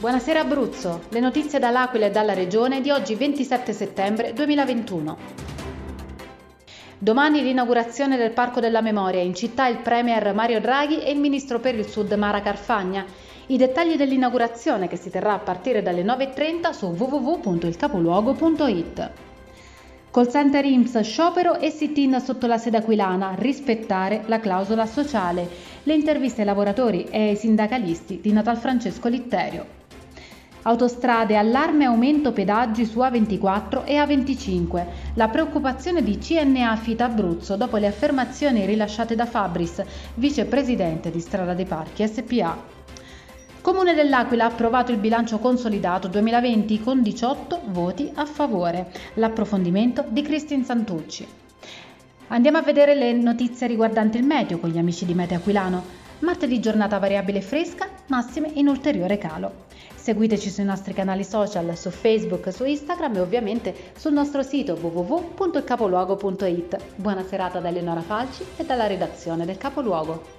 Buonasera Abruzzo, le notizie dall'Aquila e dalla Regione di oggi 27 settembre 2021. Domani l'inaugurazione del Parco della Memoria, in città il Premier Mario Draghi e il Ministro per il Sud Mara Carfagna. I dettagli dell'inaugurazione che si terrà a partire dalle 9.30 su www.ilcapoluogo.it. Call center IMSS sciopero e sit-in sotto la sede aquilana, rispettare la clausola sociale. Le interviste ai lavoratori e ai sindacalisti di Natal Francesco Litterio. Autostrade, allarme aumento pedaggi su A24 e A25. La preoccupazione di CNA Fita Abruzzo dopo le affermazioni rilasciate da Fabris, vicepresidente di Strada dei Parchi SPA. Comune dell'Aquila ha approvato il bilancio consolidato 2020 con 18 voti a favore. L'approfondimento di Cristin Santucci. Andiamo a vedere le notizie riguardanti il meteo con gli amici di Meteo Aquilano. Martedì giornata variabile fresca, massime in ulteriore calo. Seguiteci sui nostri canali social, su Facebook, su Instagram e ovviamente sul nostro sito www.capoluogo.it. Buona serata da Eleonora Falci e dalla redazione del Capoluogo.